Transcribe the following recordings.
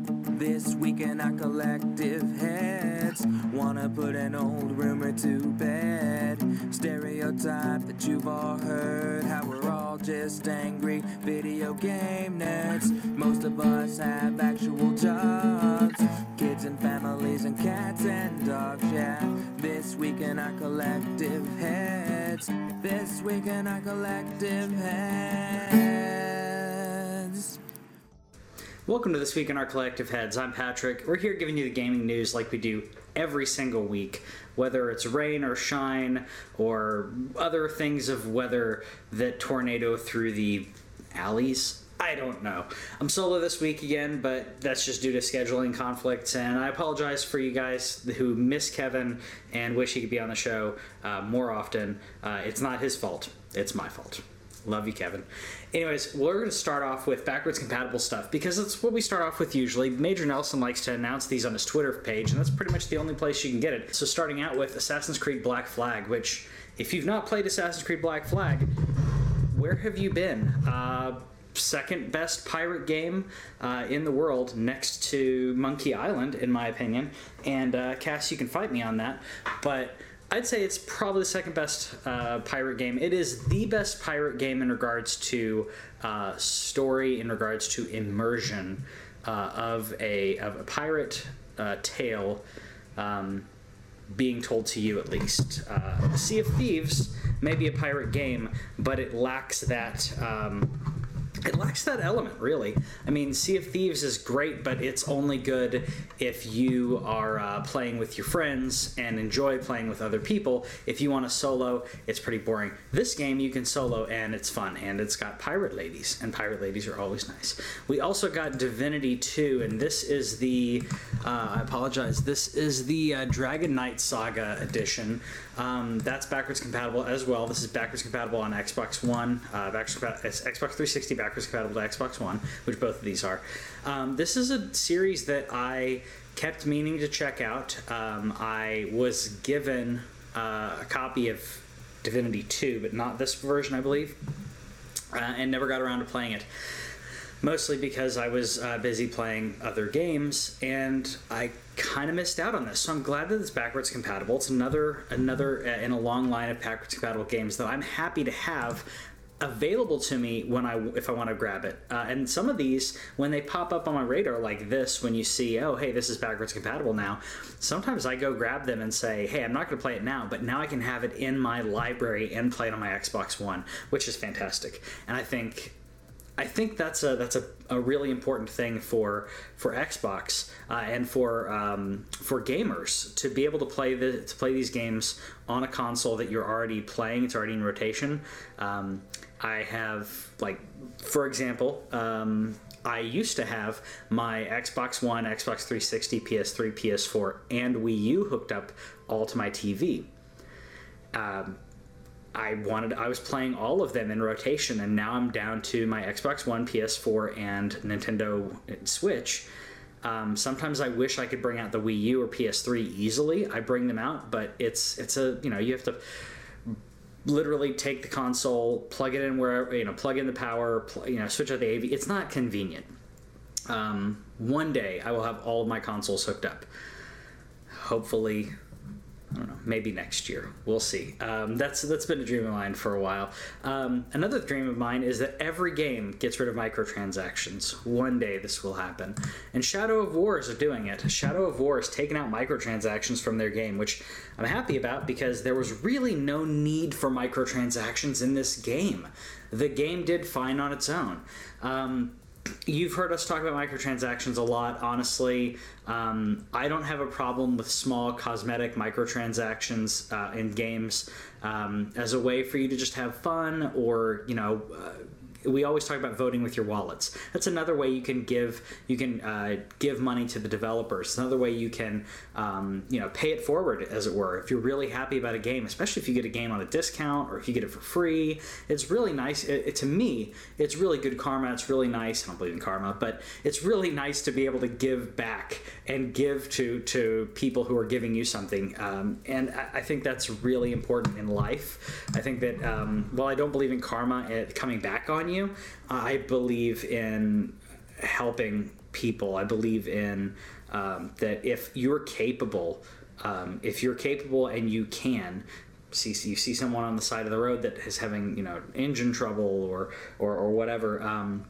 This week in our collective heads Wanna put an old rumor to bed. Stereotype that you've all heard How we're all just angry video game nerds. Most of us have actual jobs Kids and families and cats and dogs, yeah. This week in our collective heads This week in our collective heads Welcome to This Week in Our Collective Heads. I'm Patrick. We're here giving you the gaming news like we do every single week, whether it's rain or shine or other things of weather that tornado through the alleys. I don't know. I'm solo this week again, but that's just due to scheduling conflicts, and I apologize for you guys who miss Kevin and wish he could be on the show uh, more often. Uh, it's not his fault, it's my fault. Love you, Kevin. Anyways, we're going to start off with backwards compatible stuff because that's what we start off with usually. Major Nelson likes to announce these on his Twitter page, and that's pretty much the only place you can get it. So, starting out with Assassin's Creed Black Flag, which, if you've not played Assassin's Creed Black Flag, where have you been? Uh, second best pirate game uh, in the world, next to Monkey Island, in my opinion. And uh, Cass, you can fight me on that, but I'd say it's probably the second best uh, pirate game. It is the best pirate game in regards to uh, story, in regards to immersion uh, of a of a pirate uh, tale. Um, being told to you at least. Uh, sea of Thieves may be a pirate game, but it lacks that. Um, it lacks that element, really. I mean, Sea of Thieves is great, but it's only good if you are uh, playing with your friends and enjoy playing with other people. If you want to solo, it's pretty boring. This game you can solo and it's fun, and it's got pirate ladies, and pirate ladies are always nice. We also got Divinity 2, and this is the. Uh, I apologize. This is the uh, Dragon Knight Saga edition. Um, that's backwards compatible as well. This is backwards compatible on Xbox One, uh, backwards Xbox 360 backwards compatible to Xbox One, which both of these are. Um, this is a series that I kept meaning to check out. Um, I was given uh, a copy of Divinity 2, but not this version, I believe, uh, and never got around to playing it mostly because I was uh, busy playing other games and I kind of missed out on this. So I'm glad that it's backwards compatible. It's another another uh, in a long line of backwards compatible games that I'm happy to have available to me when I if I want to grab it. Uh, and some of these when they pop up on my radar like this when you see oh hey this is backwards compatible now. Sometimes I go grab them and say hey I'm not going to play it now but now I can have it in my library and play it on my Xbox One, which is fantastic. And I think I think that's a that's a, a really important thing for for Xbox uh, and for um, for gamers to be able to play the to play these games on a console that you're already playing. It's already in rotation. Um, I have like, for example. Um, I used to have my Xbox One, Xbox 360, PS3, PS4, and Wii U hooked up all to my TV. Um, I wanted I was playing all of them in rotation and now I'm down to my Xbox One, PS4 and Nintendo Switch. Um, sometimes I wish I could bring out the Wii U or PS3 easily. I bring them out, but it's it's a you know you have to literally take the console, plug it in where you know plug in the power, pl- you know switch out the AV. It's not convenient. Um, one day I will have all of my consoles hooked up. Hopefully, I don't know. Maybe next year. We'll see. Um, that's that's been a dream of mine for a while. Um, another dream of mine is that every game gets rid of microtransactions. One day this will happen. And Shadow of Wars are doing it. Shadow of War taken out microtransactions from their game, which I'm happy about because there was really no need for microtransactions in this game. The game did fine on its own. Um, you've heard us talk about microtransactions a lot. Honestly, um, I don't have a problem with small cosmetic microtransactions uh, in games um, as a way for you to just have fun or you know. Uh, we always talk about voting with your wallets. That's another way you can give you can uh, give money to the developers. Another way you can um, you know pay it forward, as it were. If you're really happy about a game, especially if you get a game on a discount or if you get it for free, it's really nice. It, it- to me, it's really good karma. It's really nice. I don't believe in karma, but it's really nice to be able to give back and give to to people who are giving you something. Um, and I, I think that's really important in life. I think that um, while I don't believe in karma it coming back on you, I believe in helping people. I believe in um, that if you're capable, um, if you're capable and you can, see you see someone on the side of the road that is having you know engine trouble or or, or whatever. Um,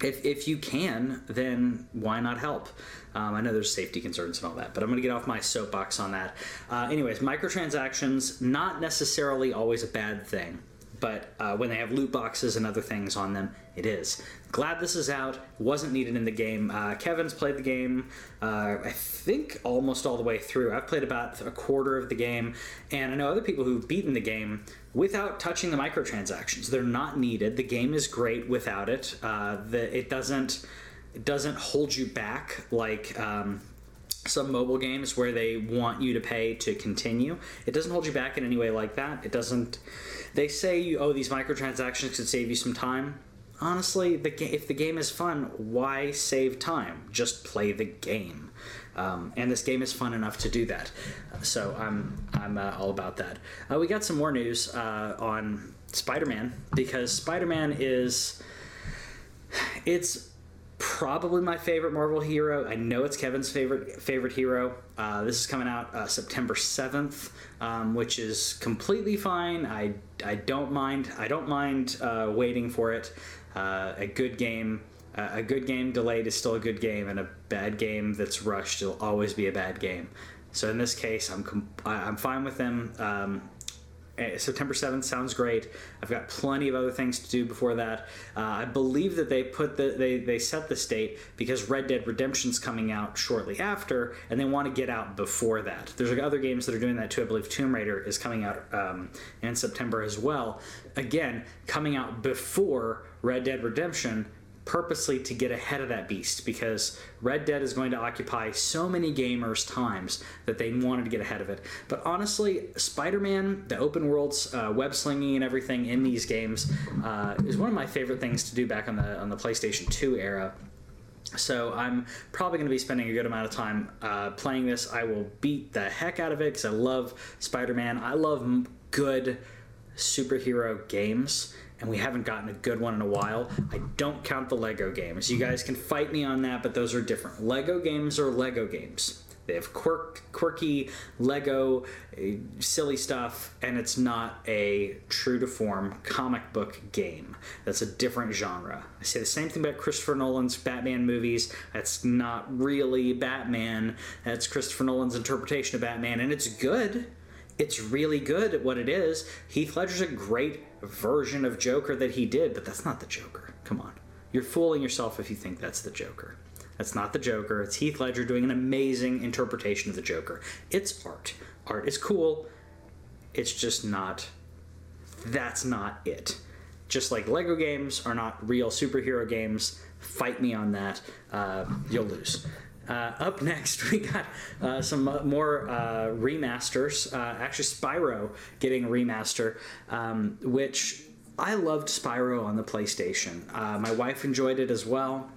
if, if you can, then why not help? Um, I know there's safety concerns and all that, but I'm going to get off my soapbox on that. Uh, anyways, microtransactions, not necessarily always a bad thing but uh, when they have loot boxes and other things on them, it is. Glad this is out. Wasn't needed in the game. Uh, Kevin's played the game, uh, I think, almost all the way through. I've played about a quarter of the game, and I know other people who've beaten the game without touching the microtransactions. They're not needed. The game is great without it. Uh, the, it doesn't it doesn't hold you back like. Um, some mobile games where they want you to pay to continue. It doesn't hold you back in any way like that. It doesn't they say, you oh, these microtransactions could save you some time. Honestly, the ga- if the game is fun, why save time? Just play the game. Um, and this game is fun enough to do that. So I'm I'm uh, all about that. Uh, we got some more news uh, on Spider-Man because Spider-Man is it's probably my favorite Marvel hero. I know it's Kevin's favorite favorite hero. Uh, this is coming out uh, September seventh, um, which is completely fine. I I don't mind. I don't mind uh, waiting for it. Uh, a good game. Uh, a good game delayed is still a good game, and a bad game that's rushed will always be a bad game. So in this case, I'm com- I'm fine with them. Um, September 7th sounds great. I've got plenty of other things to do before that. Uh, I believe that they put the they, they set the state because Red Dead Redemption's coming out shortly after, and they want to get out before that. There's like other games that are doing that too. I believe Tomb Raider is coming out um, in September as well. Again, coming out before Red Dead Redemption purposely to get ahead of that beast because Red Dead is going to occupy so many gamers' times that they wanted to get ahead of it. But honestly, Spider Man, the open worlds, uh, web slinging, and everything in these games uh, is one of my favorite things to do back on the on the PlayStation 2 era. So I'm probably going to be spending a good amount of time uh, playing this. I will beat the heck out of it because I love Spider-Man. I love good superhero games and we haven't gotten a good one in a while. I don't count the Lego games. You guys can fight me on that, but those are different. Lego games are Lego games. They have quirk, quirky Lego, uh, silly stuff, and it's not a true to form comic book game. That's a different genre. I say the same thing about Christopher Nolan's Batman movies. That's not really Batman. That's Christopher Nolan's interpretation of Batman, and it's good it's really good at what it is. Heath Ledger's a great version of Joker that he did, but that's not the Joker. Come on. You're fooling yourself if you think that's the Joker. That's not the Joker. It's Heath Ledger doing an amazing interpretation of the Joker. It's art. Art is cool. It's just not. That's not it. Just like Lego games are not real superhero games, fight me on that. Uh, you'll lose. Uh, up next, we got uh, some more uh, remasters. Uh, actually, Spyro getting a remaster, um, which I loved Spyro on the PlayStation. Uh, my wife enjoyed it as well.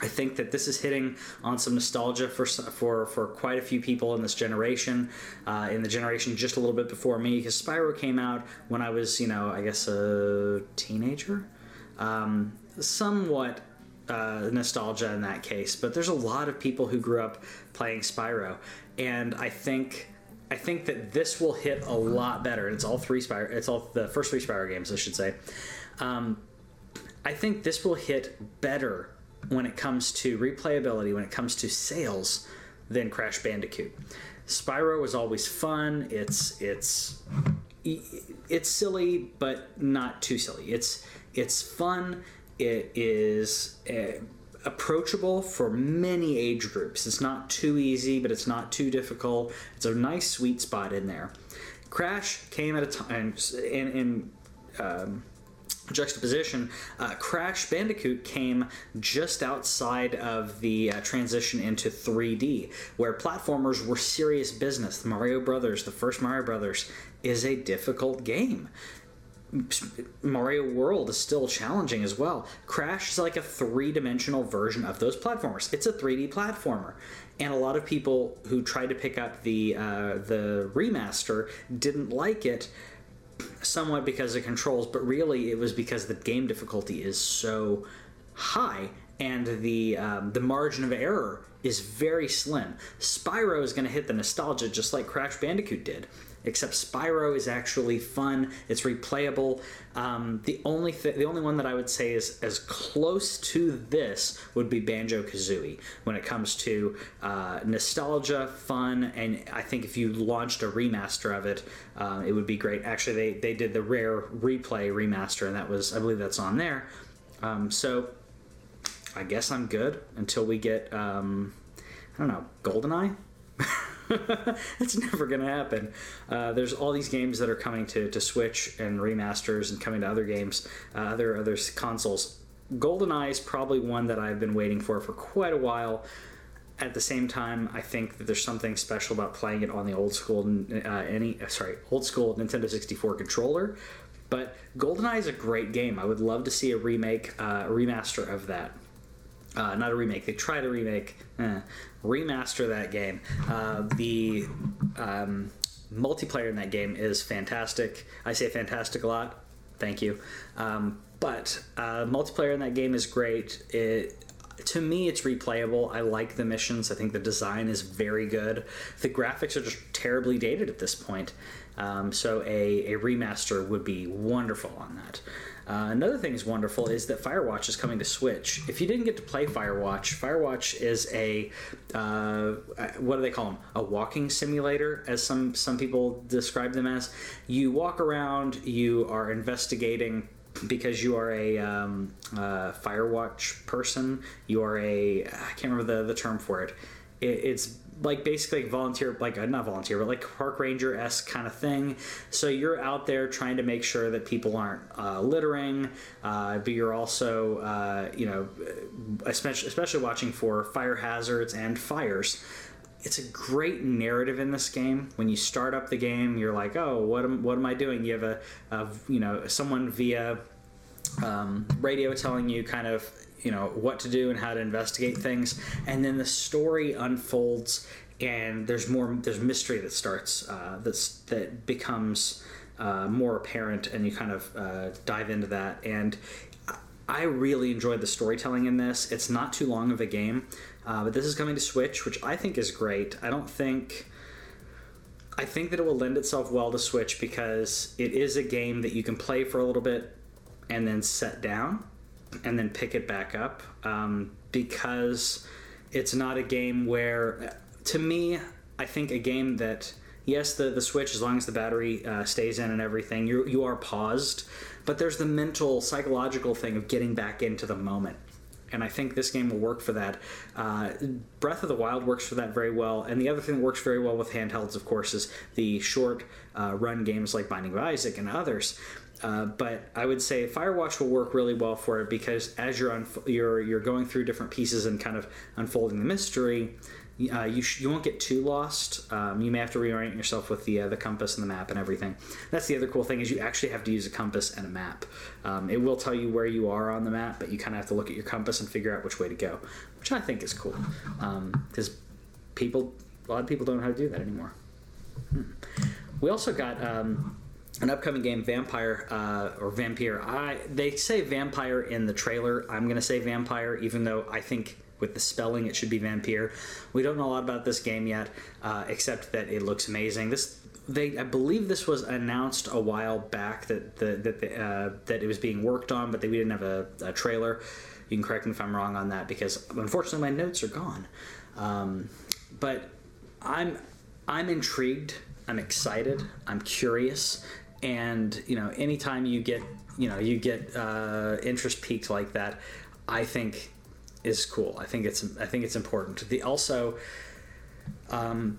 I think that this is hitting on some nostalgia for for for quite a few people in this generation, uh, in the generation just a little bit before me, because Spyro came out when I was, you know, I guess a teenager, um, somewhat uh, nostalgia in that case, but there's a lot of people who grew up playing Spyro, and I think I think that this will hit a lot better. It's all three Spyro. It's all the first three Spyro games, I should say. Um, I think this will hit better when it comes to replayability, when it comes to sales, than Crash Bandicoot. Spyro was always fun. It's it's it's silly, but not too silly. It's it's fun it is uh, approachable for many age groups. It's not too easy, but it's not too difficult. It's a nice sweet spot in there. Crash came at a time in, in um, juxtaposition. Uh, Crash Bandicoot came just outside of the uh, transition into 3D, where platformers were serious business. The Mario Brothers, the first Mario Brothers, is a difficult game. Mario World is still challenging as well. Crash is like a three dimensional version of those platformers. It's a 3D platformer. And a lot of people who tried to pick up the uh, the remaster didn't like it, somewhat because of controls, but really it was because the game difficulty is so high and the um, the margin of error is very slim. Spyro is going to hit the nostalgia just like Crash Bandicoot did except Spyro is actually fun. It's replayable. Um, the only th- the only one that I would say is as close to this would be Banjo Kazooie when it comes to uh, nostalgia, fun, and I think if you launched a remaster of it, uh, it would be great. Actually, they they did the rare replay remaster, and that was I believe that's on there. Um, so I guess I'm good until we get um, I don't know GoldenEye. it's never going to happen. Uh, there's all these games that are coming to, to Switch and remasters and coming to other games, uh, other other consoles. GoldenEye is probably one that I've been waiting for for quite a while. At the same time, I think that there's something special about playing it on the old school, uh, any uh, sorry, old school Nintendo 64 controller. But GoldenEye is a great game. I would love to see a remake, uh, remaster of that. Uh, not a remake. They tried to remake, eh, remaster that game. Uh, the um, multiplayer in that game is fantastic. I say fantastic a lot. Thank you. Um, but uh, multiplayer in that game is great. It to me it's replayable i like the missions i think the design is very good the graphics are just terribly dated at this point um, so a, a remaster would be wonderful on that uh, another thing that's wonderful is that Firewatch is coming to Switch. If you didn't get to play Firewatch, Firewatch is a uh, what do they call them? A walking simulator, as some some people describe them as. You walk around, you are investigating because you are a um, uh, Firewatch person. You are a I can't remember the the term for it. It it's like basically like volunteer, like uh, not volunteer, but like park ranger esque kind of thing. So you're out there trying to make sure that people aren't uh, littering, uh, but you're also, uh, you know, especially especially watching for fire hazards and fires. It's a great narrative in this game. When you start up the game, you're like, oh, what am what am I doing? You have a, a you know, someone via um, radio telling you kind of you know what to do and how to investigate things and then the story unfolds and there's more there's mystery that starts uh, that's that becomes uh, more apparent and you kind of uh, dive into that and I really enjoyed the storytelling in this. It's not too long of a game, uh, but this is coming to Switch, which I think is great. I don't think. I think that it will lend itself well to Switch because it is a game that you can play for a little bit and then set down and then pick it back up um, because it's not a game where, to me, I think a game that yes, the the switch as long as the battery uh, stays in and everything, you you are paused, but there's the mental psychological thing of getting back into the moment. And I think this game will work for that. Uh, Breath of the Wild works for that very well. And the other thing that works very well with handhelds, of course, is the short uh, run games like Binding of Isaac and others. Uh, but I would say Firewatch will work really well for it because as you're unf- you're you're going through different pieces and kind of unfolding the mystery, uh, you sh- you won't get too lost. Um, you may have to reorient yourself with the uh, the compass and the map and everything. That's the other cool thing is you actually have to use a compass and a map. Um, it will tell you where you are on the map, but you kind of have to look at your compass and figure out which way to go, which I think is cool because um, people a lot of people don't know how to do that anymore. Hmm. We also got um, an upcoming game, Vampyr uh, or Vampire. I they say Vampire in the trailer. I'm gonna say Vampire, even though I think with the spelling it should be Vampire. We don't know a lot about this game yet, uh, except that it looks amazing. This they I believe this was announced a while back that the, that the, uh, that it was being worked on, but we didn't have a, a, trailer. You can correct me if I'm wrong on that because unfortunately my notes are gone. Um, but I'm I'm intrigued. I'm excited. I'm curious and you know anytime you get you know you get uh, interest peaked like that i think is cool i think it's i think it's important the also um,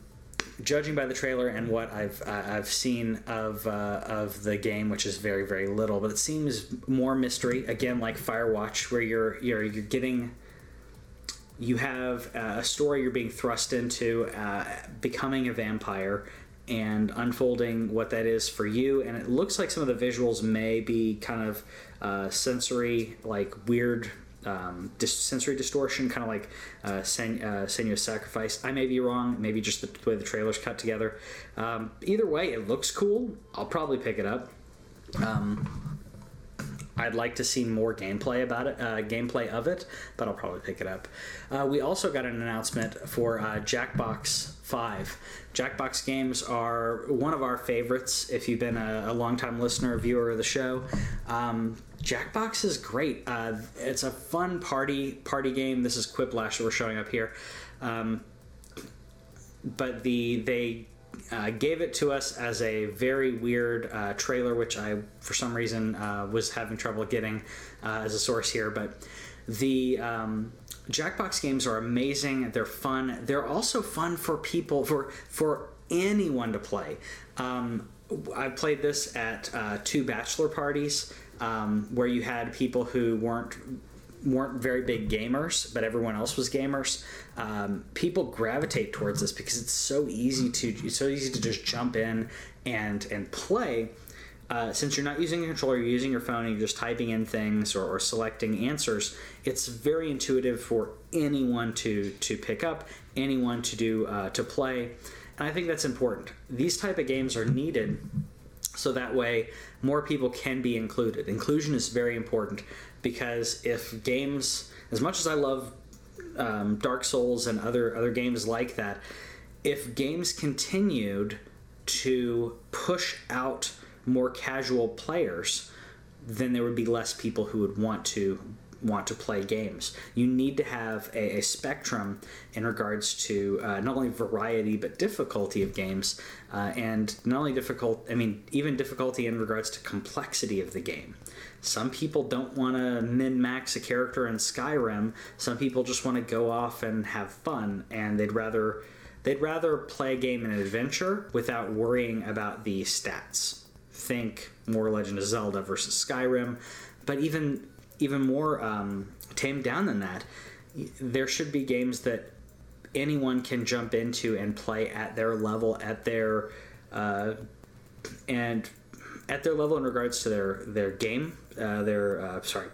judging by the trailer and what I've uh, I've seen of uh, of the game, which is very very little, but it seems more mystery. Again, like Firewatch, where you're you're you're getting you have a story you're being thrust into, uh, becoming a vampire, and unfolding what that is for you. And it looks like some of the visuals may be kind of uh, sensory, like weird um, dis- sensory distortion, kind of like uh, Sen- uh, Senua's Sacrifice. I may be wrong, maybe just the way the trailer's cut together. Um, either way, it looks cool. I'll probably pick it up. Um, I'd like to see more gameplay about it, uh, gameplay of it, but I'll probably pick it up. Uh, we also got an announcement for uh, Jackbox 5. Jackbox games are one of our favorites if you've been a, a longtime listener, viewer of the show. Um, Jackbox is great. Uh, it's a fun party party game. This is Quiplash that we're showing up here. Um, but the they uh, gave it to us as a very weird uh, trailer, which I, for some reason, uh, was having trouble getting uh, as a source here. But the um, Jackbox games are amazing. They're fun. They're also fun for people for for anyone to play. Um, I played this at uh, two bachelor parties um, where you had people who weren't weren't very big gamers, but everyone else was gamers. Um, people gravitate towards this because it's so easy to it's so easy to just jump in and and play. Uh, since you're not using a controller, you're using your phone and you're just typing in things or, or selecting answers. It's very intuitive for anyone to to pick up, anyone to do uh, to play, and I think that's important. These type of games are needed so that way more people can be included. Inclusion is very important because if games, as much as I love um, Dark Souls and other other games like that, if games continued to push out more casual players, then there would be less people who would want to want to play games. You need to have a, a spectrum in regards to uh, not only variety but difficulty of games, uh, and not only difficult. I mean, even difficulty in regards to complexity of the game. Some people don't want to min max a character in Skyrim. Some people just want to go off and have fun, and they'd rather they'd rather play a game an adventure without worrying about the stats. Think more Legend of Zelda versus Skyrim, but even even more um, tamed down than that. There should be games that anyone can jump into and play at their level, at their uh, and at their level in regards to their their game, uh, their uh, sorry.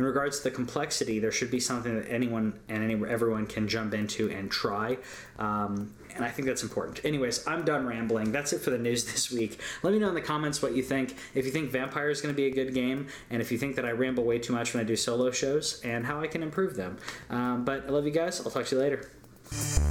In regards to the complexity, there should be something that anyone and any, everyone can jump into and try. Um, and I think that's important. Anyways, I'm done rambling. That's it for the news this week. Let me know in the comments what you think. If you think Vampyr is going to be a good game, and if you think that I ramble way too much when I do solo shows, and how I can improve them. Um, but I love you guys. I'll talk to you later.